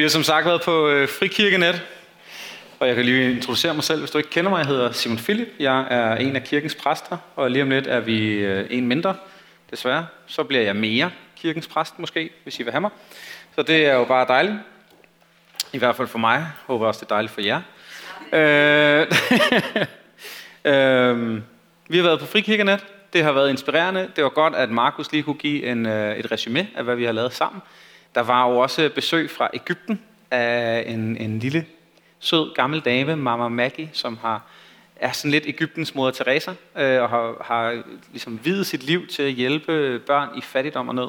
Vi har som sagt været på øh, Frikirkenet, og jeg kan lige introducere mig selv, hvis du ikke kender mig. Jeg hedder Simon Philip. Jeg er en af kirkens præster, og lige om lidt er vi øh, en mindre, desværre. Så bliver jeg mere kirkens præst måske, hvis I vil have mig. Så det er jo bare dejligt. I hvert fald for mig. Jeg håber også, det er dejligt for jer. Øh, øh, vi har været på Frikirkenet. Det har været inspirerende. Det var godt, at Markus lige kunne give en, øh, et resume af, hvad vi har lavet sammen. Der var jo også besøg fra Ægypten af en, en lille, sød, gammel dame, Mama Maggie, som har, er sådan lidt Ægyptens moder Teresa, øh, og har, har ligesom videt sit liv til at hjælpe børn i fattigdom og nød.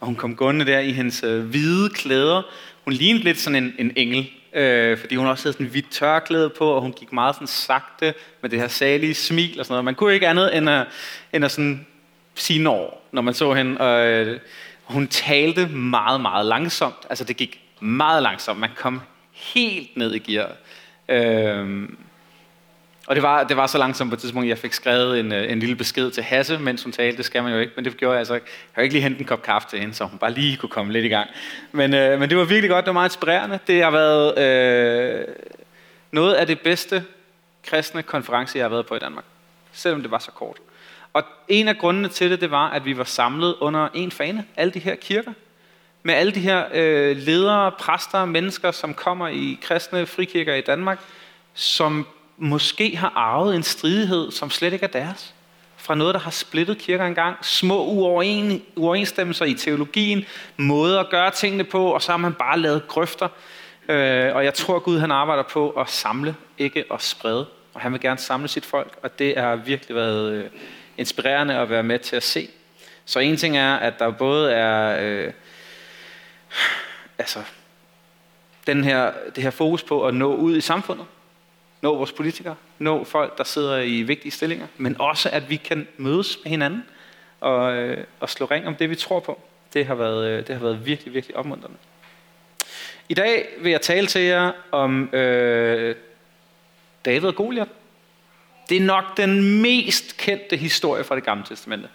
Og hun kom gående der i hendes øh, hvide klæder. Hun lignede lidt sådan en, en engel, øh, fordi hun også havde sådan en hvidt tørklæde på, og hun gik meget sådan sagte med det her salige smil og sådan noget. Man kunne ikke andet end at, end at sådan sige når, når man så hende. Og, øh, hun talte meget, meget langsomt. Altså det gik meget langsomt. Man kom helt ned i gear. Øhm, og det var, det var så langsomt på et tidspunkt, at jeg fik skrevet en, øh, en lille besked til Hasse, mens hun talte. Det skal man jo ikke, men det gjorde jeg altså ikke. Jeg har ikke lige hentet en kop kaffe til hende, så hun bare lige kunne komme lidt i gang. Men, øh, men det var virkelig godt, det var meget inspirerende. Det har været øh, noget af det bedste kristne konference, jeg har været på i Danmark. Selvom det var så kort. Og en af grundene til det, det var, at vi var samlet under en fane, alle de her kirker, med alle de her øh, ledere, præster, mennesker, som kommer i kristne frikirker i Danmark, som måske har arvet en stridighed, som slet ikke er deres. Fra noget, der har splittet kirker engang. Små uoven, uoverensstemmelser i teologien, måder at gøre tingene på, og så har man bare lavet grøfter. Øh, og jeg tror, Gud han arbejder på at samle, ikke at sprede. Og han vil gerne samle sit folk, og det har virkelig været øh, inspirerende at være med til at se. Så en ting er, at der både er øh, altså, den her, det her fokus på at nå ud i samfundet, nå vores politikere, nå folk, der sidder i vigtige stillinger, men også at vi kan mødes med hinanden og, øh, og slå ring om det, vi tror på. Det har været, øh, det har været virkelig, virkelig opmuntrende. I dag vil jeg tale til jer om øh, David og Goliath. Det er nok den mest kendte historie fra det gamle testamente.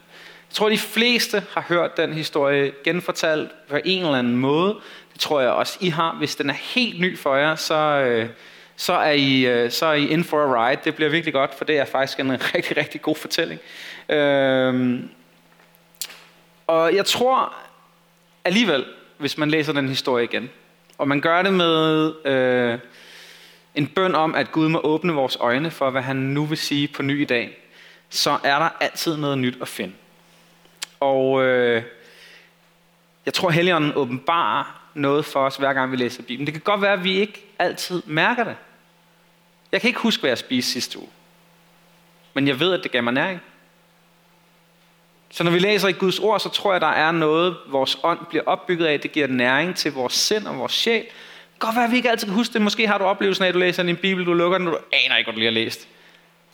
Jeg tror, de fleste har hørt den historie genfortalt på en eller anden måde. Det tror jeg også, I har. Hvis den er helt ny for jer, så, øh, så, er, I, øh, så er I in for a ride. Det bliver virkelig godt, for det er faktisk en rigtig, rigtig god fortælling. Øhm, og jeg tror alligevel, hvis man læser den historie igen, og man gør det med... Øh, en bøn om, at Gud må åbne vores øjne for, hvad han nu vil sige på ny i dag, så er der altid noget nyt at finde. Og øh, jeg tror, Helligånden åbenbarer noget for os, hver gang vi læser Bibelen. Det kan godt være, at vi ikke altid mærker det. Jeg kan ikke huske, hvad jeg spiste sidste uge. Men jeg ved, at det gav mig næring. Så når vi læser i Guds ord, så tror jeg, der er noget, vores ånd bliver opbygget af. Det giver næring til vores sind og vores sjæl godt være, at vi ikke altid kan huske det. Måske har du oplevelsen af, at du læser en bibel, du lukker den, og du aner ikke, hvad du lige har læst.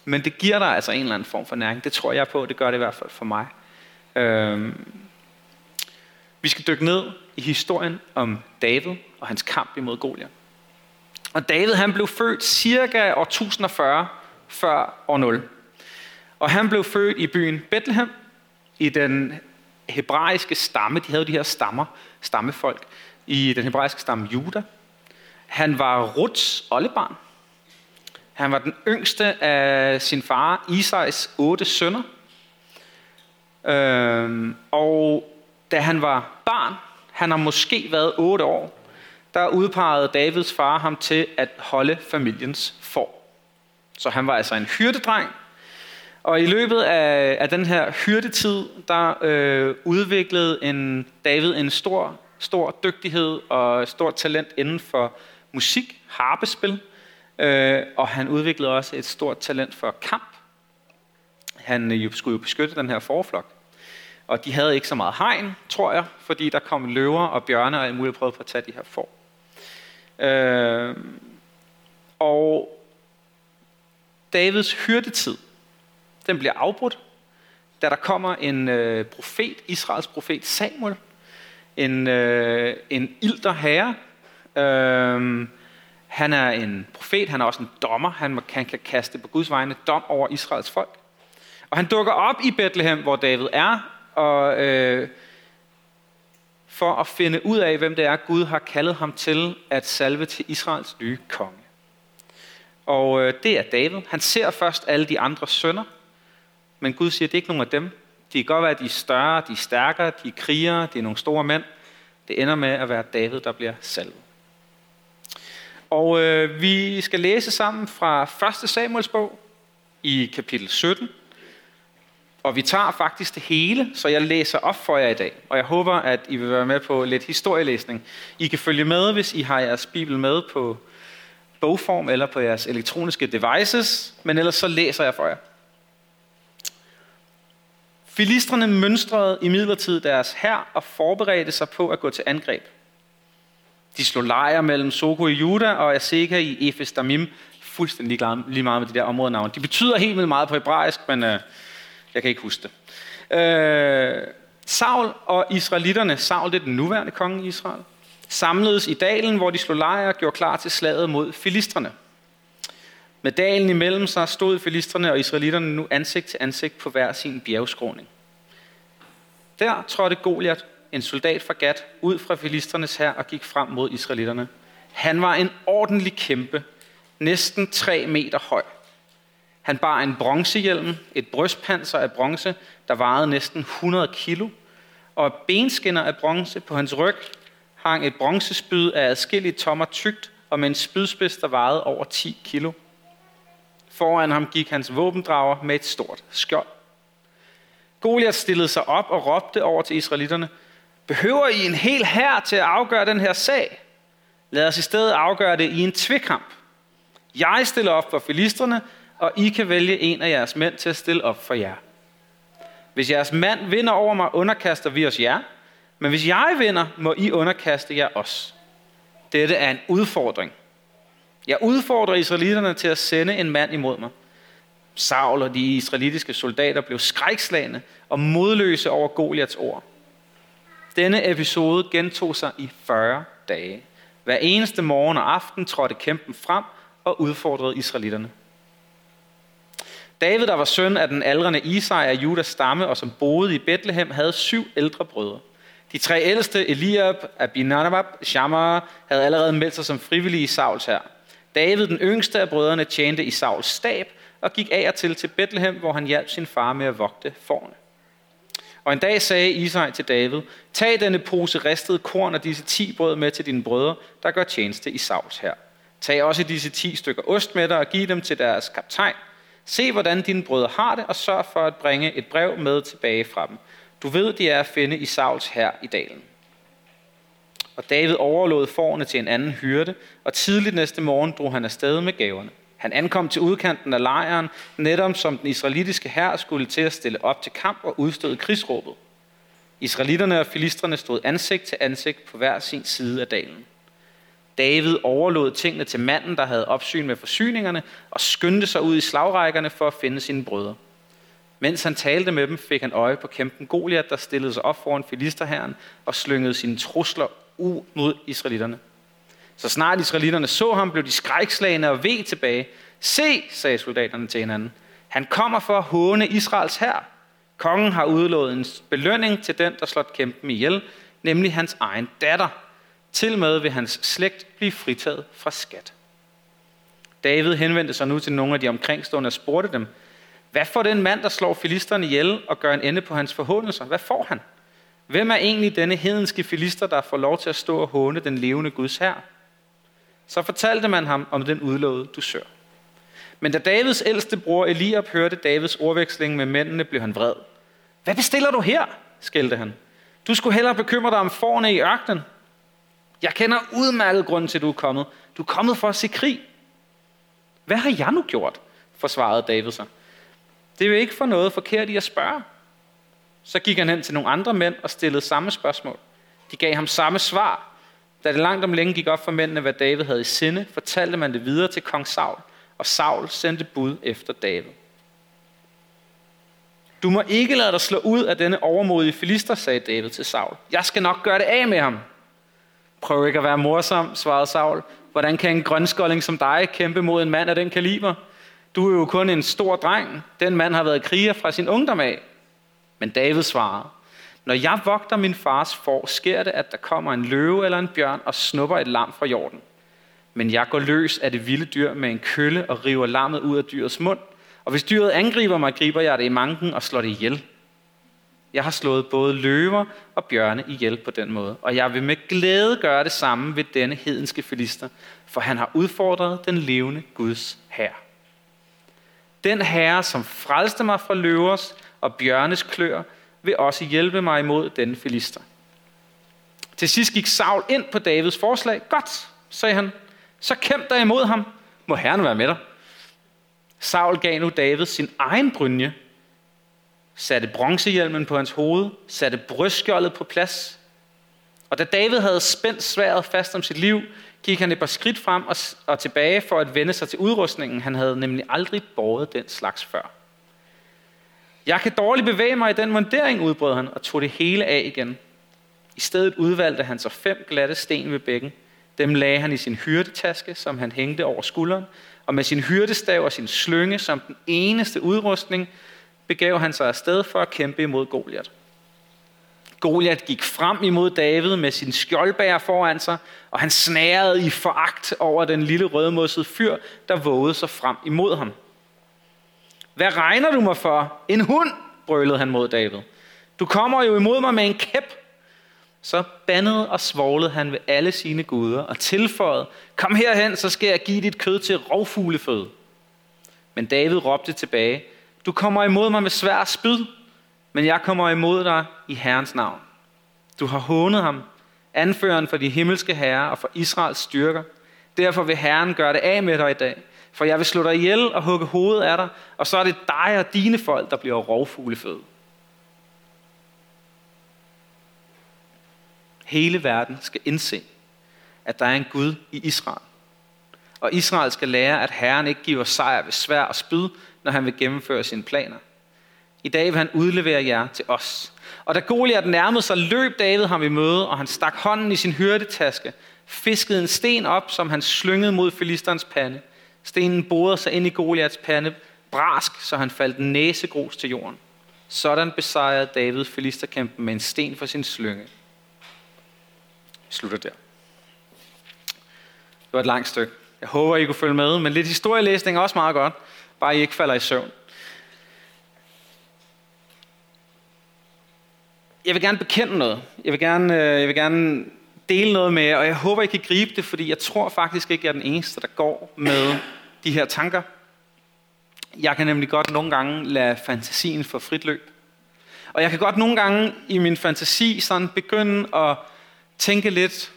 Men det giver dig altså en eller anden form for næring. Det tror jeg på. Det gør det i hvert fald for mig. Øhm. Vi skal dykke ned i historien om David og hans kamp imod Goliath. Og David han blev født cirka år 1040 før år 0. Og han blev født i byen Bethlehem i den hebraiske stamme. De havde de her stammer, stammefolk i den hebraiske stamme Juda. Han var Ruts oldebarn. Han var den yngste af sin far Isais otte sønner. Øhm, og da han var barn, han har måske været otte år, der udpegede Davids far ham til at holde familiens for. Så han var altså en hyrdedreng. Og i løbet af, af den her hyrdetid, der øh, udviklede en David en stor, stor dygtighed og stort talent inden for musik, harpespil, øh, og han udviklede også et stort talent for kamp. Han øh, skulle jo beskytte den her forflok. Og de havde ikke så meget hegn, tror jeg, fordi der kom løver og bjørne, og muligt prøvede på at tage de her får. Øh, og Davids hyrdetid, den bliver afbrudt, da der kommer en øh, profet, Israels profet Samuel, en, øh, en ilter herre, Øhm, han er en profet, han er også en dommer, han kan, kan kaste på Guds vegne dom over Israels folk. Og han dukker op i Bethlehem, hvor David er, og øh, for at finde ud af, hvem det er, Gud har kaldet ham til at salve til Israels nye konge. Og øh, det er David. Han ser først alle de andre sønner, men Gud siger, at det er ikke nogen af dem. De kan godt være, at de er større, de er stærkere, de er krigere, de er nogle store mænd. Det ender med at være David, der bliver salvet. Og øh, vi skal læse sammen fra 1. Samuels bog i kapitel 17. Og vi tager faktisk det hele, så jeg læser op for jer i dag. Og jeg håber, at I vil være med på lidt historielæsning. I kan følge med, hvis I har jeres bibel med på bogform eller på jeres elektroniske devices. Men ellers så læser jeg for jer. Filistrene mønstrede i midlertid deres hær og forberedte sig på at gå til angreb. De slog lejre mellem Soko i Juda og Aseka i Efes Damim. Fuldstændig lige meget med de der områdenavne. De betyder helt vildt meget på hebraisk, men øh, jeg kan ikke huske det. Øh, Saul og israelitterne, Saul det er den nuværende konge i Israel, samledes i dalen, hvor de slog lejre og gjorde klar til slaget mod filistrene. Med dalen imellem sig stod filistrene og israelitterne nu ansigt til ansigt på hver sin bjergskråning. Der trådte Goliat, en soldat fra Gat, ud fra filistrenes her og gik frem mod israelitterne. Han var en ordentlig kæmpe, næsten 3 meter høj. Han bar en bronzehjelm, et brystpanser af bronze, der vejede næsten 100 kilo, og benskinner af bronze på hans ryg hang et bronzespyd af adskillige tommer tykt og med en spydspids, der vejede over 10 kilo. Foran ham gik hans våbendrager med et stort skjold. Goliath stillede sig op og råbte over til israelitterne, behøver I en hel hær til at afgøre den her sag? Lad os i stedet afgøre det i en tvikamp. Jeg stiller op for filistrene, og I kan vælge en af jeres mænd til at stille op for jer. Hvis jeres mand vinder over mig, underkaster vi os jer, men hvis jeg vinder, må I underkaste jer os. Dette er en udfordring. Jeg udfordrer israelitterne til at sende en mand imod mig. Saul og de israelitiske soldater blev skrækslagende og modløse over Goliaths ord. Denne episode gentog sig i 40 dage. Hver eneste morgen og aften trådte kæmpen frem og udfordrede israelitterne. David, der var søn af den aldrende Isai af Judas stamme og som boede i Bethlehem, havde syv ældre brødre. De tre ældste, Eliab, Abinadab, Shammah, havde allerede meldt sig som frivillige i Sauls her. David, den yngste af brødrene, tjente i Sauls stab og gik af og til til Bethlehem, hvor han hjalp sin far med at vogte forne. Og en dag sagde Isai til David, tag denne pose ristet korn og disse ti brød med til dine brødre, der gør tjeneste i Sauls her. Tag også disse ti stykker ost med dig og giv dem til deres kaptajn. Se, hvordan dine brødre har det, og sørg for at bringe et brev med tilbage fra dem. Du ved, de er at finde i Sauls her i dalen. Og David overlod forne til en anden hyrde, og tidligt næste morgen drog han afsted med gaverne. Han ankom til udkanten af lejren, netop som den israelitiske hær skulle til at stille op til kamp og udstøde krigsråbet. Israelitterne og filistrene stod ansigt til ansigt på hver sin side af dalen. David overlod tingene til manden, der havde opsyn med forsyningerne, og skyndte sig ud i slagrækkerne for at finde sine brødre. Mens han talte med dem, fik han øje på kæmpen Goliat, der stillede sig op foran filisterherren og slyngede sine trusler ud mod israelitterne. Så snart israelitterne så ham, blev de skrækslagende og ved tilbage. Se, sagde soldaterne til hinanden, han kommer for at håne Israels hær. Kongen har udlået en belønning til den, der slår kæmpen ihjel, nemlig hans egen datter. Til med vil hans slægt blive fritaget fra skat. David henvendte sig nu til nogle af de omkringstående og spurgte dem, hvad får den mand, der slår filisterne ihjel og gør en ende på hans forhåndelser? Hvad får han? Hvem er egentlig denne hedenske filister, der får lov til at stå og håne den levende Guds her? Så fortalte man ham om den udlovede dusør. Men da Davids ældste bror Eliab hørte Davids ordveksling med mændene, blev han vred. Hvad bestiller du her? skældte han. Du skulle hellere bekymre dig om forne i ørkenen. Jeg kender udmærket grunden til, at du er kommet. Du er kommet for at se krig. Hvad har jeg nu gjort? forsvarede David sig. Det er jo ikke for noget forkert i at spørge. Så gik han hen til nogle andre mænd og stillede samme spørgsmål. De gav ham samme svar. Da det langt om længe gik op for mændene, hvad David havde i sinde, fortalte man det videre til kong Saul, og Saul sendte bud efter David. Du må ikke lade dig slå ud af denne overmodige filister, sagde David til Saul. Jeg skal nok gøre det af med ham. Prøv ikke at være morsom, svarede Saul. Hvordan kan en grønskolding som dig kæmpe mod en mand af den kaliber? Du er jo kun en stor dreng. Den mand har været kriger fra sin ungdom af. Men David svarede, når jeg vogter min fars får, sker det, at der kommer en løve eller en bjørn og snupper et lam fra jorden. Men jeg går løs af det vilde dyr med en kølle og river lammet ud af dyrets mund. Og hvis dyret angriber mig, griber jeg det i manken og slår det ihjel. Jeg har slået både løver og bjørne ihjel på den måde, og jeg vil med glæde gøre det samme ved denne hedenske filister, for han har udfordret den levende Guds herre. Den herre, som frelste mig fra løvers og bjørnes klør, vil også hjælpe mig imod den filister. Til sidst gik Saul ind på Davids forslag. Godt, sagde han. Så kæmp dig imod ham. Må Herren være med dig. Saul gav nu David sin egen brynje, satte bronzehjelmen på hans hoved, satte brystskjoldet på plads. Og da David havde spændt sværet fast om sit liv, gik han et par skridt frem og, og tilbage for at vende sig til udrustningen. Han havde nemlig aldrig båret den slags før. Jeg kan dårligt bevæge mig i den mundering, udbrød han og tog det hele af igen. I stedet udvalgte han så fem glatte sten ved bækken. Dem lagde han i sin hyrdetaske, som han hængte over skulderen, og med sin hyrdestav og sin slynge som den eneste udrustning, begav han sig afsted for at kæmpe imod Goliat. Goliat gik frem imod David med sin skjoldbær foran sig, og han snærede i foragt over den lille rødmossede fyr, der vågede sig frem imod ham. Hvad regner du mig for? En hund, brølede han mod David. Du kommer jo imod mig med en kæp. Så bandede og svoglede han ved alle sine guder og tilføjede, kom herhen, så skal jeg give dit kød til rovfugleføde. Men David råbte tilbage, du kommer imod mig med svær spyd, men jeg kommer imod dig i Herrens navn. Du har hånet ham, anføreren for de himmelske herrer og for Israels styrker. Derfor vil Herren gøre det af med dig i dag. For jeg vil slå dig ihjel og hugge hovedet af dig, og så er det dig og dine folk, der bliver rovfugleføde. Hele verden skal indse, at der er en Gud i Israel. Og Israel skal lære, at Herren ikke giver sejr ved svær og spyd, når han vil gennemføre sine planer. I dag vil han udlevere jer til os. Og da Goliat nærmede sig, løb David ham i møde, og han stak hånden i sin hyrdetaske, fiskede en sten op, som han slyngede mod filisterens pande. Stenen borede sig ind i Goliaths pande, brask, så han faldt næsegrus til jorden. Sådan besejrede David filisterkæmpen med en sten for sin slynge. Vi slutter der. Det var et langt stykke. Jeg håber, I kunne følge med, men lidt historielæsning er også meget godt. Bare I ikke falder i søvn. Jeg vil gerne bekende noget. Jeg vil gerne, øh, jeg vil gerne dele noget med jer, og jeg håber, I kan gribe det, fordi jeg tror faktisk ikke, jeg er den eneste, der går med de her tanker. Jeg kan nemlig godt nogle gange lade fantasien få frit løb. Og jeg kan godt nogle gange i min fantasi sådan begynde at tænke lidt,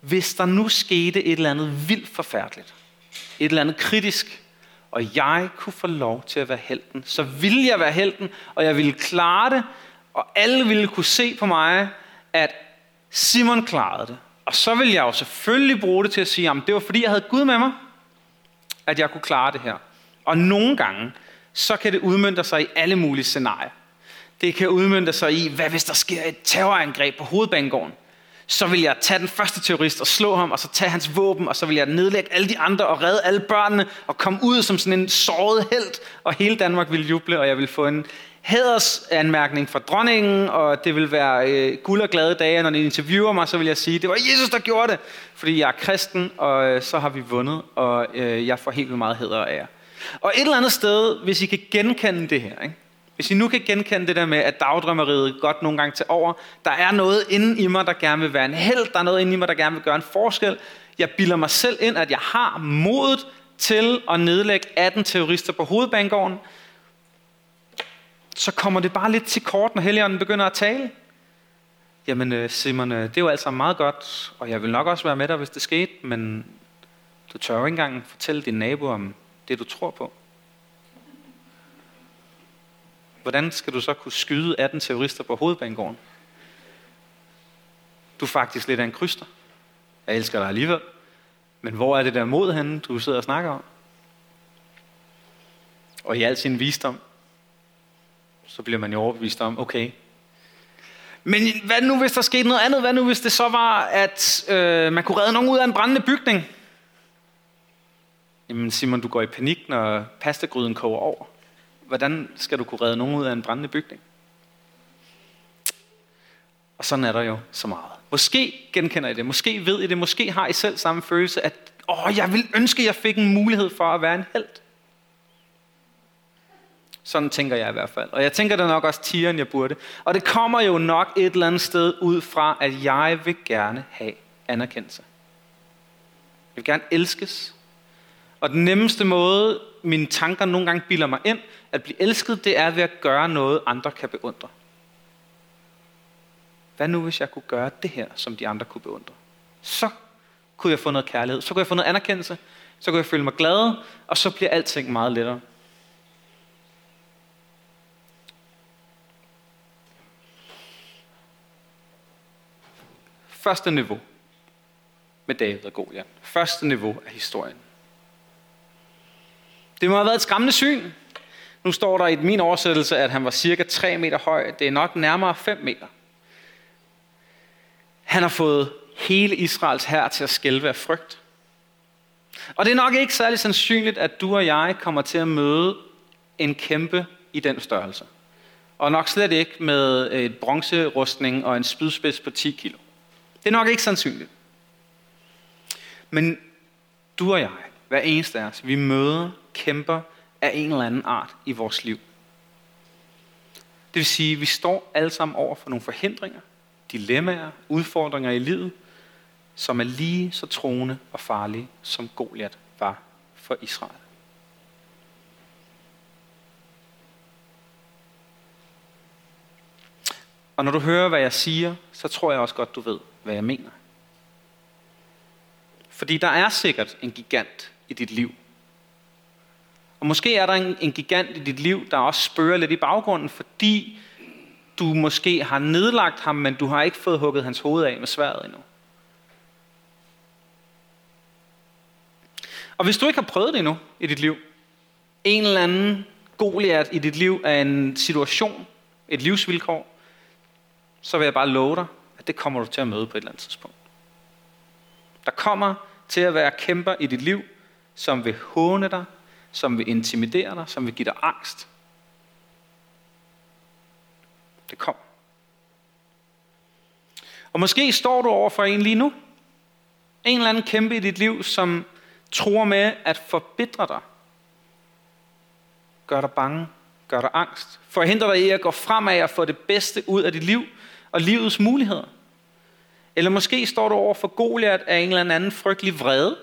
hvis der nu skete et eller andet vildt forfærdeligt, et eller andet kritisk, og jeg kunne få lov til at være helten, så ville jeg være helten, og jeg ville klare det, og alle ville kunne se på mig, at Simon klarede det. Og så ville jeg jo selvfølgelig bruge det til at sige, at det var fordi, jeg havde Gud med mig, at jeg kunne klare det her. Og nogle gange, så kan det udmyndte sig i alle mulige scenarier. Det kan udmyndte sig i, hvad hvis der sker et terrorangreb på hovedbanegården? så vil jeg tage den første terrorist og slå ham, og så tage hans våben, og så vil jeg nedlægge alle de andre og redde alle børnene, og komme ud som sådan en såret held, og hele Danmark vil juble, og jeg vil få en hædersanmærkning fra dronningen, og det vil være øh, guld og glade dage, når de interviewer mig, så vil jeg sige, det var Jesus, der gjorde det, fordi jeg er kristen, og øh, så har vi vundet, og øh, jeg får helt vildt meget hæder af jer. Og et eller andet sted, hvis I kan genkende det her, ikke? Hvis I nu kan genkende det der med, at dagdrømmeriet godt nogle gange til over, der er noget inde i mig, der gerne vil være en held, der er noget inde i mig, der gerne vil gøre en forskel. Jeg bilder mig selv ind, at jeg har modet til at nedlægge 18 terrorister på hovedbanegården. Så kommer det bare lidt til kort, når Helligånden begynder at tale. Jamen øh, Simon, øh, det er jo altså meget godt, og jeg vil nok også være med dig, hvis det skete, men du tør jo ikke engang fortælle din nabo om det, du tror på. hvordan skal du så kunne skyde 18 terrorister på hovedbanegården? Du er faktisk lidt af en kryster. Jeg elsker dig alligevel. Men hvor er det der mod henne, du sidder og snakker om? Og i al sin visdom, så bliver man jo overbevist om, okay. Men hvad nu, hvis der skete noget andet? Hvad nu, hvis det så var, at øh, man kunne redde nogen ud af en brændende bygning? Jamen Simon, du går i panik, når pastagryden koger over hvordan skal du kunne redde nogen ud af en brændende bygning? Og sådan er der jo så meget. Måske genkender I det, måske ved I det, måske har I selv samme følelse, at åh, jeg vil ønske, at jeg fik en mulighed for at være en held. Sådan tænker jeg i hvert fald. Og jeg tænker det nok også tieren, jeg burde. Og det kommer jo nok et eller andet sted ud fra, at jeg vil gerne have anerkendelse. Jeg vil gerne elskes. Og den nemmeste måde, mine tanker nogle gange bilder mig ind, at blive elsket, det er ved at gøre noget, andre kan beundre. Hvad nu, hvis jeg kunne gøre det her, som de andre kunne beundre? Så kunne jeg få noget kærlighed. Så kunne jeg få noget anerkendelse. Så kunne jeg føle mig glad. Og så bliver alting meget lettere. Første niveau med David og Goliat. Første niveau af historien. Det må have været et skræmmende syn. Nu står der i min oversættelse, at han var cirka 3 meter høj. Det er nok nærmere 5 meter. Han har fået hele Israels hær til at skælve af frygt. Og det er nok ikke særlig sandsynligt, at du og jeg kommer til at møde en kæmpe i den størrelse. Og nok slet ikke med et bronzerustning og en spydspids på 10 kilo. Det er nok ikke sandsynligt. Men du og jeg, hver eneste af os, vi møder kæmper af en eller anden art i vores liv. Det vil sige, at vi står alle sammen over for nogle forhindringer, dilemmaer, udfordringer i livet, som er lige så troende og farlige, som Goliat var for Israel. Og når du hører, hvad jeg siger, så tror jeg også godt, du ved, hvad jeg mener. Fordi der er sikkert en gigant i dit liv. Og måske er der en, en gigant i dit liv, der også spørger lidt i baggrunden, fordi du måske har nedlagt ham, men du har ikke fået hugget hans hoved af med sværet endnu. Og hvis du ikke har prøvet det endnu i dit liv, en eller anden Goliat i dit liv er en situation, et livsvilkår, så vil jeg bare love dig, at det kommer du til at møde på et eller andet tidspunkt. Der kommer til at være kæmper i dit liv, som vil håne dig, som vil intimidere dig, som vil give dig angst. Det kommer. Og måske står du over for en lige nu. En eller anden kæmpe i dit liv, som tror med at forbitre dig. Gør dig bange. Gør dig angst. Forhindrer dig i at gå fremad og få det bedste ud af dit liv og livets muligheder. Eller måske står du over for Goliat af en eller anden frygtelig vrede.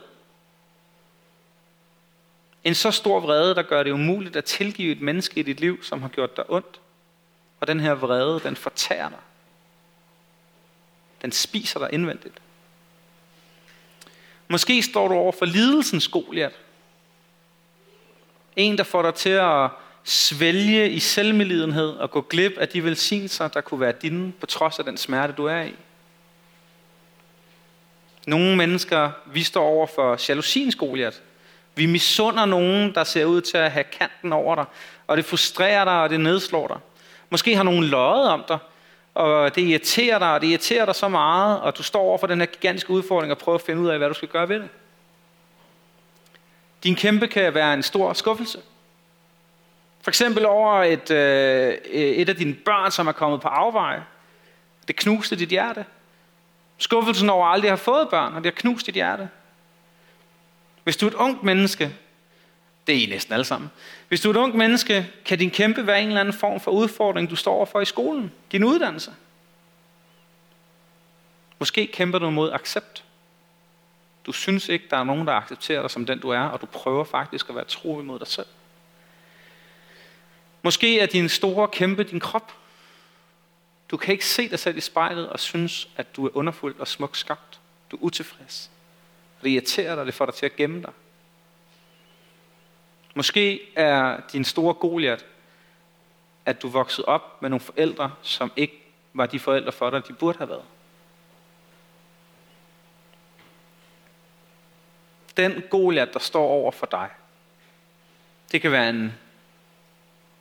En så stor vrede, der gør det umuligt at tilgive et menneske i dit liv, som har gjort dig ondt. Og den her vrede, den fortærer dig. Den spiser dig indvendigt. Måske står du over for lidelsens Goliat. En, der får dig til at svælge i selvmelidenhed og gå glip af de velsignelser, der kunne være dine, på trods af den smerte, du er i. Nogle mennesker, vi står over for jalousiens Goliat. Vi misunder nogen, der ser ud til at have kanten over dig, og det frustrerer dig, og det nedslår dig. Måske har nogen løjet om dig, og det irriterer dig, og det irriterer dig så meget, og du står over for den her gigantiske udfordring og prøver at finde ud af, hvad du skal gøre ved det. Din kæmpe kan være en stor skuffelse. For eksempel over et, øh, øh, et af dine børn, som er kommet på afveje. Det knuste dit hjerte. Skuffelsen over aldrig at have fået børn, og det har knust dit hjerte. Hvis du er et ungt menneske, det er I næsten alle sammen. Hvis du er et ungt menneske, kan din kæmpe være en eller anden form for udfordring, du står overfor i skolen. Din uddannelse. Måske kæmper du mod accept. Du synes ikke, der er nogen, der accepterer dig som den, du er, og du prøver faktisk at være tro imod dig selv. Måske er din store kæmpe din krop. Du kan ikke se dig selv i spejlet og synes, at du er underfuld og smukt skabt. Du er utilfreds. Det irriterer dig, det får dig til at gemme dig. Måske er din store Goliat, at du voksede op med nogle forældre, som ikke var de forældre for dig, de burde have været. Den Goliat, der står over for dig, det kan være en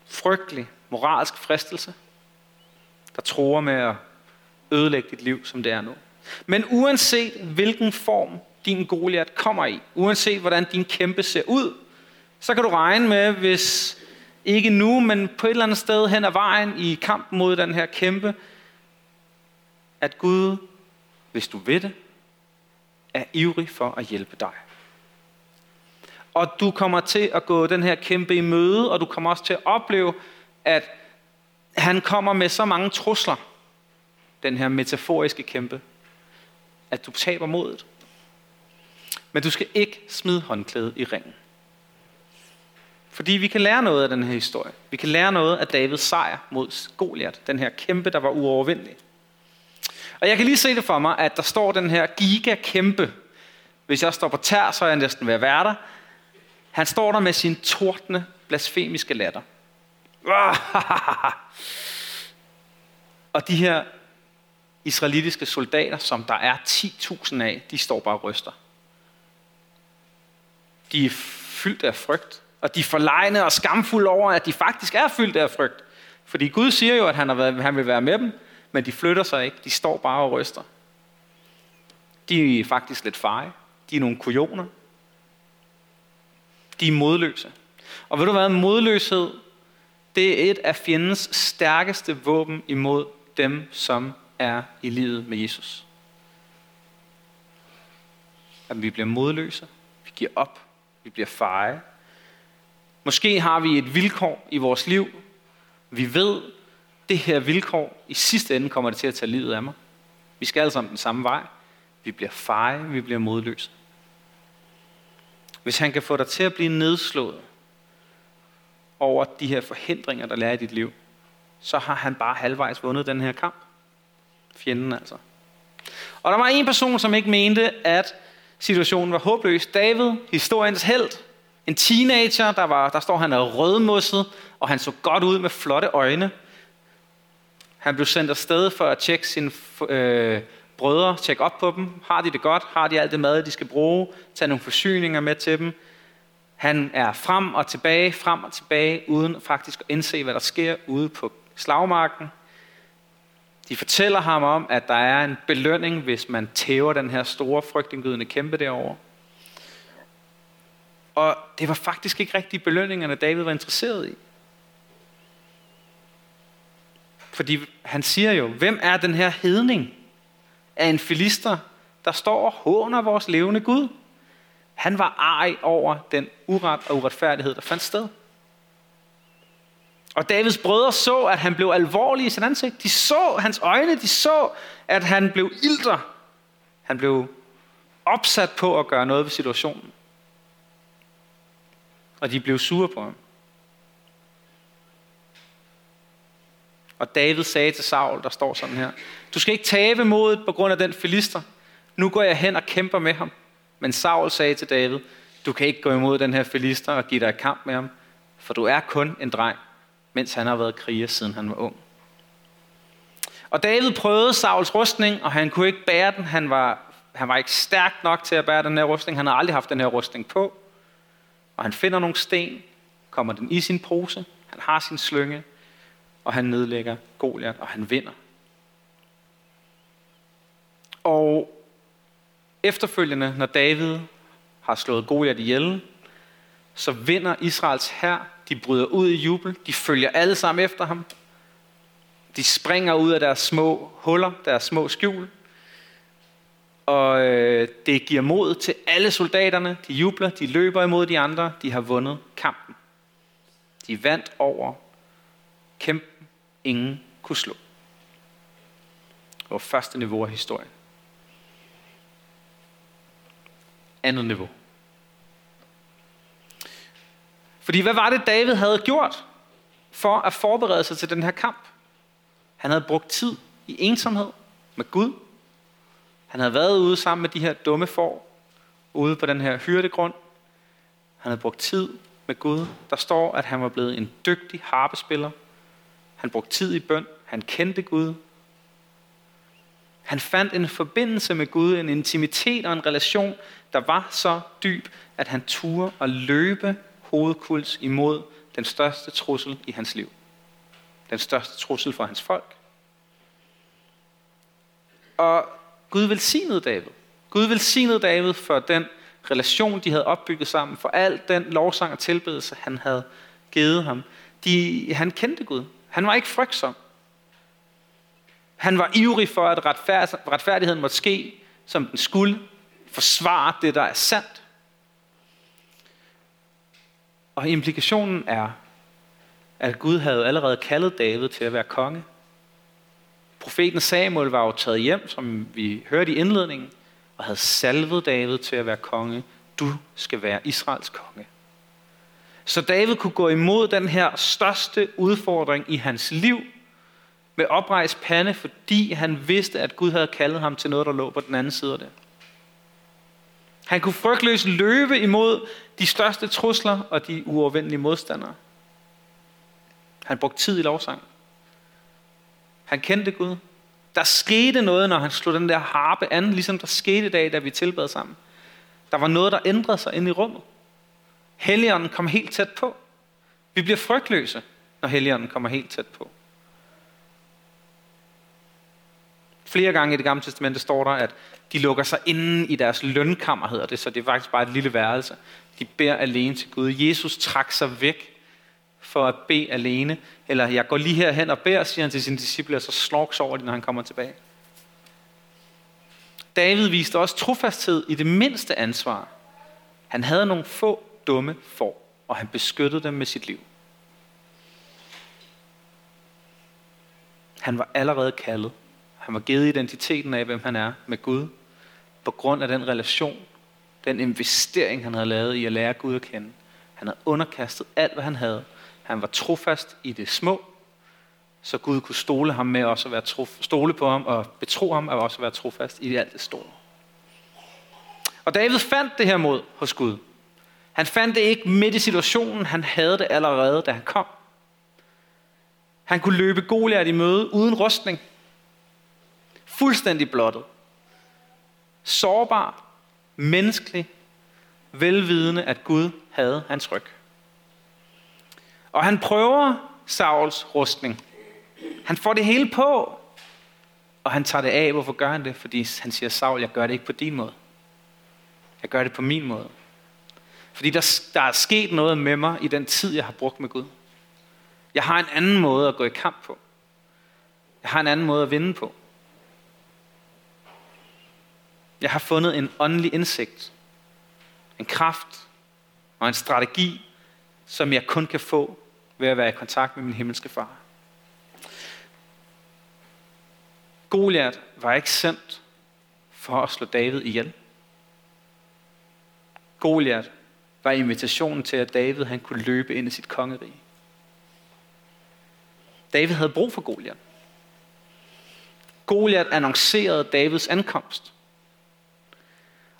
frygtelig moralsk fristelse, der tror med at ødelægge dit liv, som det er nu. Men uanset hvilken form din Goliat kommer i, uanset hvordan din kæmpe ser ud, så kan du regne med, hvis ikke nu, men på et eller andet sted hen ad vejen i kampen mod den her kæmpe, at Gud, hvis du ved det, er ivrig for at hjælpe dig. Og du kommer til at gå den her kæmpe i møde, og du kommer også til at opleve, at han kommer med så mange trusler, den her metaforiske kæmpe, at du taber modet. Men du skal ikke smide håndklædet i ringen. Fordi vi kan lære noget af den her historie. Vi kan lære noget af Davids sejr mod Goliat, den her kæmpe, der var uovervindelig. Og jeg kan lige se det for mig, at der står den her giga-kæmpe. Hvis jeg står på tær, så er jeg næsten ved at være der. Han står der med sin tordne, blasfemiske latter. Og de her israelitiske soldater, som der er 10.000 af, de står bare og ryster. De er fyldt af frygt, og de er forlegne og skamfulde over, at de faktisk er fyldt af frygt. Fordi Gud siger jo, at han, har været, han vil være med dem, men de flytter sig ikke. De står bare og ryster. De er faktisk lidt feje. De er nogle kujoner. De er modløse. Og ved du hvad, modløshed, det er et af fjendens stærkeste våben imod dem, som er i livet med Jesus. At vi bliver modløse, vi giver op, vi bliver feje. Måske har vi et vilkår i vores liv. Vi ved, det her vilkår, i sidste ende kommer det til at tage livet af mig. Vi skal alle sammen den samme vej. Vi bliver feje, vi bliver modløse. Hvis han kan få dig til at blive nedslået over de her forhindringer, der lærer i dit liv, så har han bare halvvejs vundet den her kamp. Fjenden altså. Og der var en person, som ikke mente, at situationen var håbløs. David, historiens held, en teenager, der, var, der står han er rødmosset, og han så godt ud med flotte øjne. Han blev sendt afsted for at tjekke sin øh, brødre, tjek op på dem. Har de det godt? Har de alt det mad, de skal bruge? Tag nogle forsyninger med til dem. Han er frem og tilbage, frem og tilbage, uden faktisk at indse, hvad der sker ude på slagmarken. De fortæller ham om, at der er en belønning, hvis man tæver den her store frygtindgydende kæmpe derovre. Og det var faktisk ikke rigtig belønningerne, David var interesseret i. Fordi han siger jo, hvem er den her hedning af en filister, der står og håner vores levende Gud? Han var ej over den uret og uretfærdighed, der fandt sted. Og Davids brødre så, at han blev alvorlig i sit ansigt. De så hans øjne, de så, at han blev ilter. Han blev opsat på at gøre noget ved situationen. Og de blev sure på ham. Og David sagde til Saul, der står sådan her, du skal ikke tabe modet på grund af den filister. Nu går jeg hen og kæmper med ham. Men Saul sagde til David, du kan ikke gå imod den her filister og give dig et kamp med ham, for du er kun en dreng, mens han har været kriger, siden han var ung. Og David prøvede Sauls rustning, og han kunne ikke bære den. Han var, han var ikke stærk nok til at bære den her rustning. Han havde aldrig haft den her rustning på. Og han finder nogle sten, kommer den i sin pose, han har sin slynge, og han nedlægger Goliat, og han vinder. Og efterfølgende, når David har slået Goliat ihjel, så vinder Israels hær. De bryder ud i jubel. De følger alle sammen efter ham. De springer ud af deres små huller, deres små skjul. Og øh, det giver mod til alle soldaterne. De jubler, de løber imod de andre. De har vundet kampen. De vandt over kæmpe ingen kunne slå. Det var første niveau af historien. Andet niveau. Fordi hvad var det, David havde gjort for at forberede sig til den her kamp? Han havde brugt tid i ensomhed med Gud. Han havde været ude sammen med de her dumme får, ude på den her hyrdegrund. Han havde brugt tid med Gud. Der står, at han var blevet en dygtig harpespiller. Han brugte tid i bøn. Han kendte Gud. Han fandt en forbindelse med Gud, en intimitet og en relation, der var så dyb, at han turde at løbe hovedkuls imod den største trussel i hans liv. Den største trussel for hans folk. Og Gud velsignede David. Gud velsignede David for den relation, de havde opbygget sammen, for al den lovsang og tilbedelse, han havde givet ham. De, han kendte Gud. Han var ikke frygtsom. Han var ivrig for, at retfærdigheden måtte ske, som den skulle. Forsvare det, der er sandt. Og implikationen er, at Gud havde allerede kaldet David til at være konge. Profeten Samuel var jo taget hjem, som vi hørte i indledningen, og havde salvet David til at være konge. Du skal være Israels konge. Så David kunne gå imod den her største udfordring i hans liv med oprejst pande, fordi han vidste, at Gud havde kaldet ham til noget, der lå på den anden side af det. Han kunne frygtløst løbe imod de største trusler og de uovervindelige modstandere. Han brugte tid i lovsang. Han kendte Gud. Der skete noget, når han slog den der harpe an, ligesom der skete i dag, da vi tilbad sammen. Der var noget, der ændrede sig ind i rummet. Helligånden kom helt tæt på. Vi bliver frygtløse, når Helligånden kommer helt tæt på. Flere gange i det gamle testamente står der, at de lukker sig inde i deres lønkammer, hedder det, så det er faktisk bare et lille værelse. De beder alene til Gud. Jesus trak sig væk for at bede alene. Eller jeg går lige herhen og beder, siger han til sine disciple, og så slår over det, når han kommer tilbage. David viste også trofasthed i det mindste ansvar. Han havde nogle få dumme får, og han beskyttede dem med sit liv. Han var allerede kaldet. Han var givet identiteten af, hvem han er med Gud, på grund af den relation, den investering, han havde lavet i at lære Gud at kende. Han havde underkastet alt, hvad han havde. Han var trofast i det små, så Gud kunne stole ham med også at være trof- stole på ham og betro ham at også være trofast i alt det store. Og David fandt det her mod hos Gud. Han fandt det ikke midt i situationen, han havde det allerede, da han kom. Han kunne løbe Goliat i møde uden rustning. Fuldstændig blottet. Sårbar, menneskelig, velvidende, at Gud havde hans ryg. Og han prøver Sauls rustning. Han får det hele på, og han tager det af. Hvorfor gør han det? Fordi han siger, Saul, jeg gør det ikke på din måde. Jeg gør det på min måde. Fordi der, der er sket noget med mig i den tid, jeg har brugt med Gud. Jeg har en anden måde at gå i kamp på. Jeg har en anden måde at vinde på. Jeg har fundet en åndelig indsigt, en kraft og en strategi, som jeg kun kan få ved at være i kontakt med min himmelske far. Goliat var ikke sendt for at slå David ihjel. Goliat var invitationen til, at David han kunne løbe ind i sit kongerige. David havde brug for Goliat. Goliat annoncerede Davids ankomst.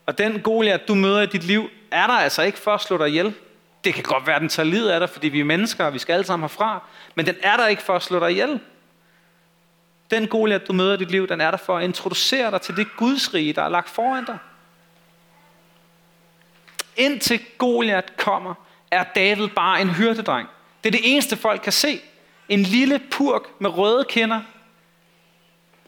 Og den Goliat, du møder i dit liv, er der altså ikke for at slå dig ihjel. Det kan godt være, at den tager livet af dig, fordi vi er mennesker, og vi skal alle sammen herfra. Men den er der ikke for at slå dig ihjel. Den Goliat, du møder i dit liv, den er der for at introducere dig til det Guds rige, der er lagt foran dig. Indtil Goliat kommer, er David bare en hyrdedreng. Det er det eneste folk kan se. En lille purk med røde kinder.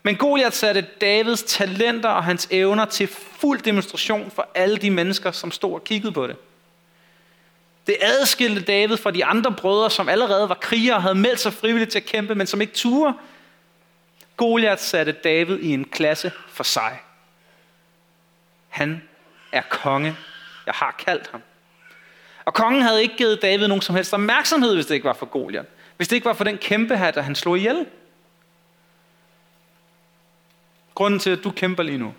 Men Goliat satte Davids talenter og hans evner til fuld demonstration for alle de mennesker, som stod og kiggede på det. Det adskilte David fra de andre brødre, som allerede var krigere og havde meldt sig frivilligt til at kæmpe, men som ikke turde. Goliat satte David i en klasse for sig. Han er konge. Jeg har kaldt ham. Og kongen havde ikke givet David nogen som helst opmærksomhed, hvis det ikke var for Goliat. Hvis det ikke var for den kæmpe her, der han slog ihjel. Grunden til, at du kæmper lige nu,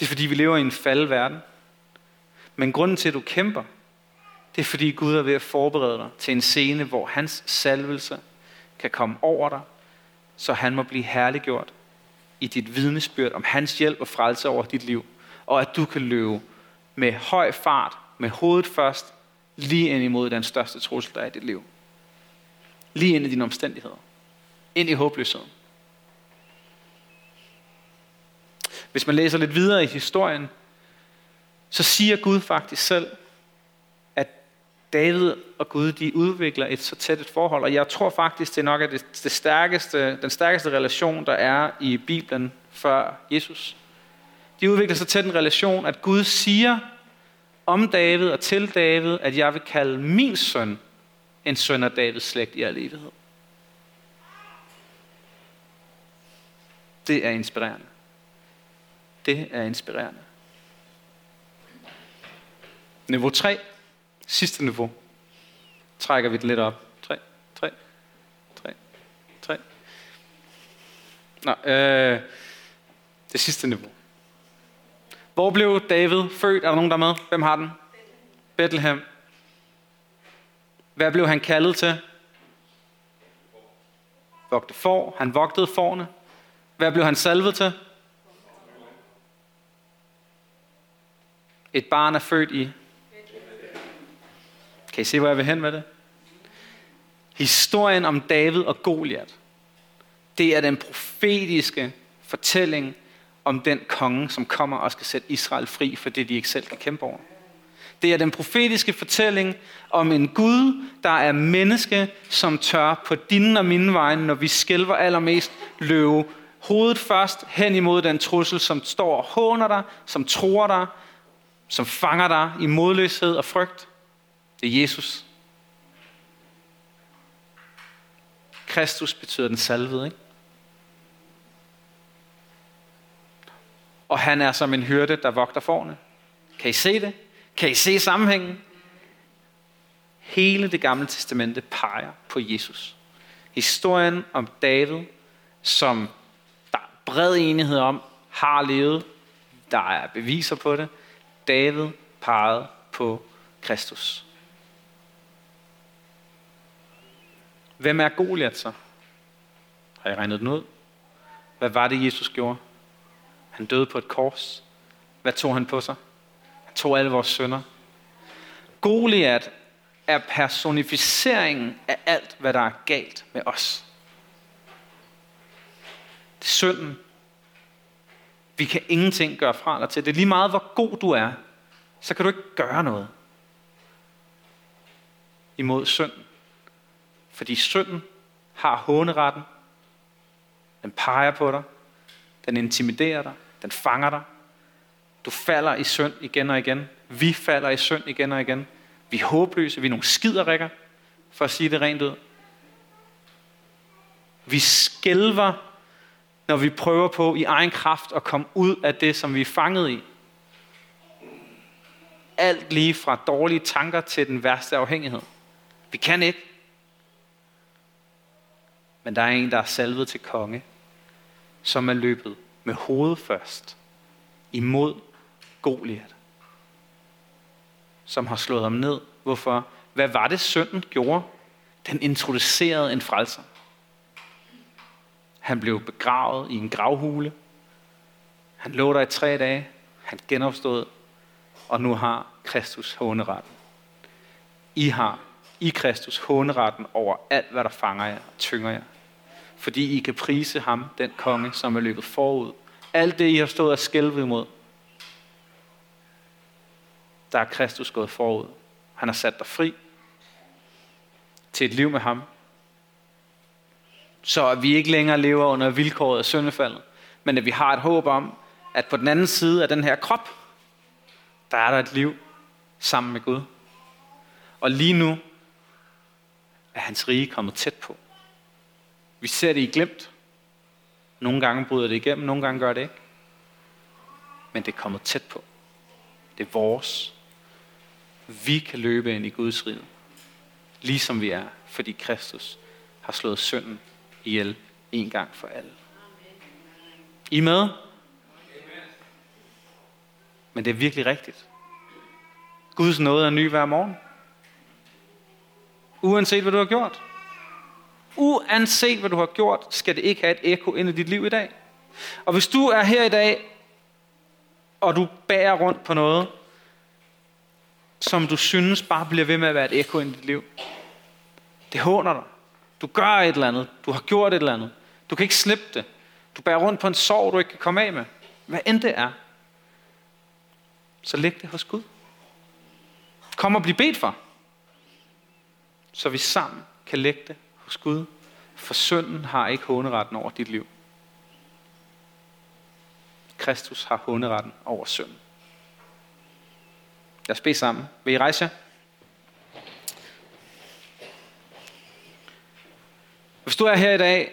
det er fordi, vi lever i en faldet verden. Men grunden til, at du kæmper, det er fordi Gud er ved at forberede dig til en scene, hvor hans salvelse kan komme over dig, så han må blive herliggjort i dit vidnesbyrd om hans hjælp og frelse over dit liv. Og at du kan løbe med høj fart, med hovedet først, lige ind imod den største trussel, der er i dit liv. Lige ind i dine omstændigheder. Ind i håbløsheden. Hvis man læser lidt videre i historien, så siger Gud faktisk selv, at David og Gud, de udvikler et så tæt et forhold. Og jeg tror faktisk, det er nok det, det stærkeste, den stærkeste relation, der er i Bibelen før Jesus. De udvikler sig til en relation, at Gud siger om David og til David, at jeg vil kalde min søn en søn af Davids slægt i al evighed. Det er inspirerende. Det er inspirerende. Niveau 3. Sidste niveau. Trækker vi det lidt op. 3, 3, 3, 3. Nå, øh, det sidste niveau. Hvor blev David født? Er der nogen der er med? Hvem har den? Bethlehem. Hvad blev han kaldet til? Vogte for. Han vogtede forne. Hvad blev han salvet til? Et barn er født i. Kan I se, hvor jeg vil hen med det? Historien om David og Goliat, det er den profetiske fortælling om den konge, som kommer og skal sætte Israel fri for det, de ikke selv kan kæmpe over. Det er den profetiske fortælling om en Gud, der er menneske, som tør på din og mine vegne, når vi skælver allermest, løbe hovedet først hen imod den trussel, som står og håner dig, som tror dig, som fanger dig i modløshed og frygt. Det er Jesus. Kristus betyder den salvede, ikke? Og han er som en hyrde, der vogter forne. Kan I se det? Kan I se sammenhængen? Hele det gamle testamente peger på Jesus. Historien om David, som der er bred enighed om, har levet. Der er beviser på det. David pegede på Kristus. Hvem er Goliat så? Har jeg regnet den ud? Hvad var det, Jesus gjorde? Han døde på et kors. Hvad tog han på sig? Han tog alle vores sønder. Goliat er personificeringen af alt, hvad der er galt med os. Det er synden. Vi kan ingenting gøre fra eller til. Det er lige meget, hvor god du er, så kan du ikke gøre noget imod synden. Fordi synden har håneretten. Den peger på dig. Den intimiderer dig. Den fanger dig. Du falder i synd igen og igen. Vi falder i synd igen og igen. Vi er håbløse. Vi er nogle skiderikker, for at sige det rent ud. Vi skælver, når vi prøver på i egen kraft at komme ud af det, som vi er fanget i. Alt lige fra dårlige tanker til den værste afhængighed. Vi kan ikke. Men der er en, der er salvet til konge, som er løbet med hovedet først imod Goliat. Som har slået ham ned. Hvorfor? Hvad var det, synden gjorde? Den introducerede en frelser. Han blev begravet i en gravhule. Han lå der i tre dage. Han genopstod. Og nu har Kristus håneretten. I har i Kristus håneretten over alt, hvad der fanger jer og tynger jer. Fordi I kan prise ham, den konge, som er løbet forud. Alt det, I har stået og skælvet imod, der er Kristus gået forud. Han har sat dig fri til et liv med ham. Så at vi ikke længere lever under vilkåret af syndefaldet, men at vi har et håb om, at på den anden side af den her krop, der er der et liv sammen med Gud. Og lige nu er hans rige kommet tæt på. Vi ser det i glemt. Nogle gange bryder det igennem, nogle gange gør det ikke. Men det er kommet tæt på. Det er vores. Vi kan løbe ind i Guds rige, ligesom vi er, fordi Kristus har slået synden ihjel en gang for alle. I er med? Men det er virkelig rigtigt. Guds nåde er ny hver morgen. Uanset hvad du har gjort. Uanset hvad du har gjort, skal det ikke have et ekko ind i dit liv i dag. Og hvis du er her i dag, og du bærer rundt på noget, som du synes bare bliver ved med at være et ekko i dit liv. Det håner dig. Du gør et eller andet. Du har gjort et eller andet. Du kan ikke slippe det. Du bærer rundt på en sorg, du ikke kan komme af med. Hvad end det er. Så læg det hos Gud. Kom og bliv bedt for. Så vi sammen kan lægge det hos Gud. For synden har ikke håneretten over dit liv. Kristus har håneretten over synden. Lad os bede sammen. Vil I rejse jer? Hvis du er her i dag,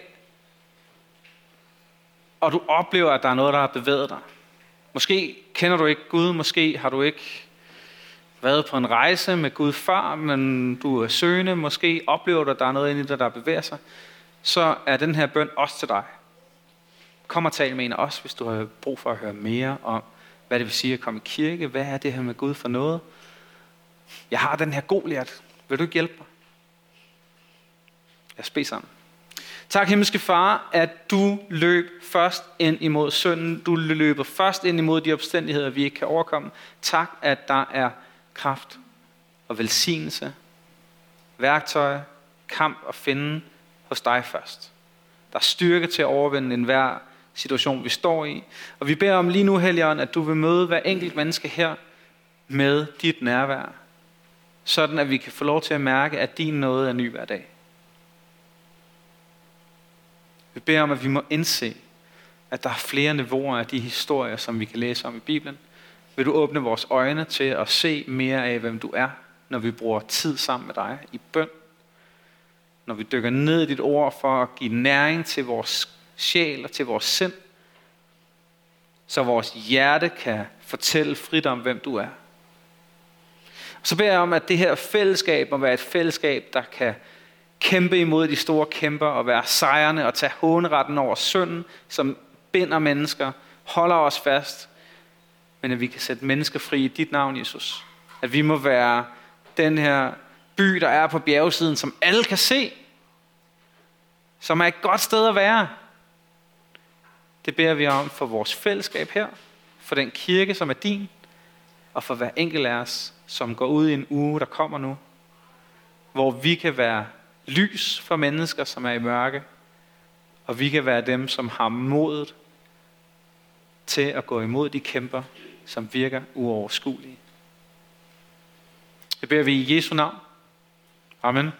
og du oplever, at der er noget, der har bevæget dig. Måske kender du ikke Gud, måske har du ikke været på en rejse med Gud før, men du er søgende, måske oplever du, at der er noget inde i dig, der bevæger sig, så er den her bøn også til dig. Kom og tal med en af os, hvis du har brug for at høre mere om, hvad det vil sige at komme i kirke. Hvad er det her med Gud for noget? Jeg har den her Goliat. Vil du ikke hjælpe mig? Jeg os sammen. Tak, himmelske far, at du løb først ind imod synden. Du løber først ind imod de omstændigheder, vi ikke kan overkomme. Tak, at der er kraft og velsignelse, værktøj, kamp og finde hos dig først. Der er styrke til at overvinde enhver situation, vi står i. Og vi beder om lige nu, Helligånd, at du vil møde hver enkelt menneske her med dit nærvær. Sådan at vi kan få lov til at mærke, at din nåde er ny hver dag. Vi beder om, at vi må indse, at der er flere niveauer af de historier, som vi kan læse om i Bibelen. Vil du åbne vores øjne til at se mere af, hvem du er, når vi bruger tid sammen med dig i bøn. Når vi dykker ned i dit ord for at give næring til vores sjæl og til vores sind. Så vores hjerte kan fortælle frit om, hvem du er. Så beder jeg om, at det her fællesskab må være et fællesskab, der kan kæmpe imod de store kæmper og være sejrende og tage håneretten over synden, som binder mennesker, holder os fast, men at vi kan sætte mennesker fri i dit navn, Jesus. At vi må være den her by, der er på bjergsiden, som alle kan se, som er et godt sted at være. Det beder vi om for vores fællesskab her, for den kirke, som er din, og for hver enkelt af os, som går ud i en uge, der kommer nu, hvor vi kan være lys for mennesker, som er i mørke, og vi kan være dem, som har modet til at gå imod de kæmper, som virker uoverskuelige. Det beder vi i Jesu navn. Amen.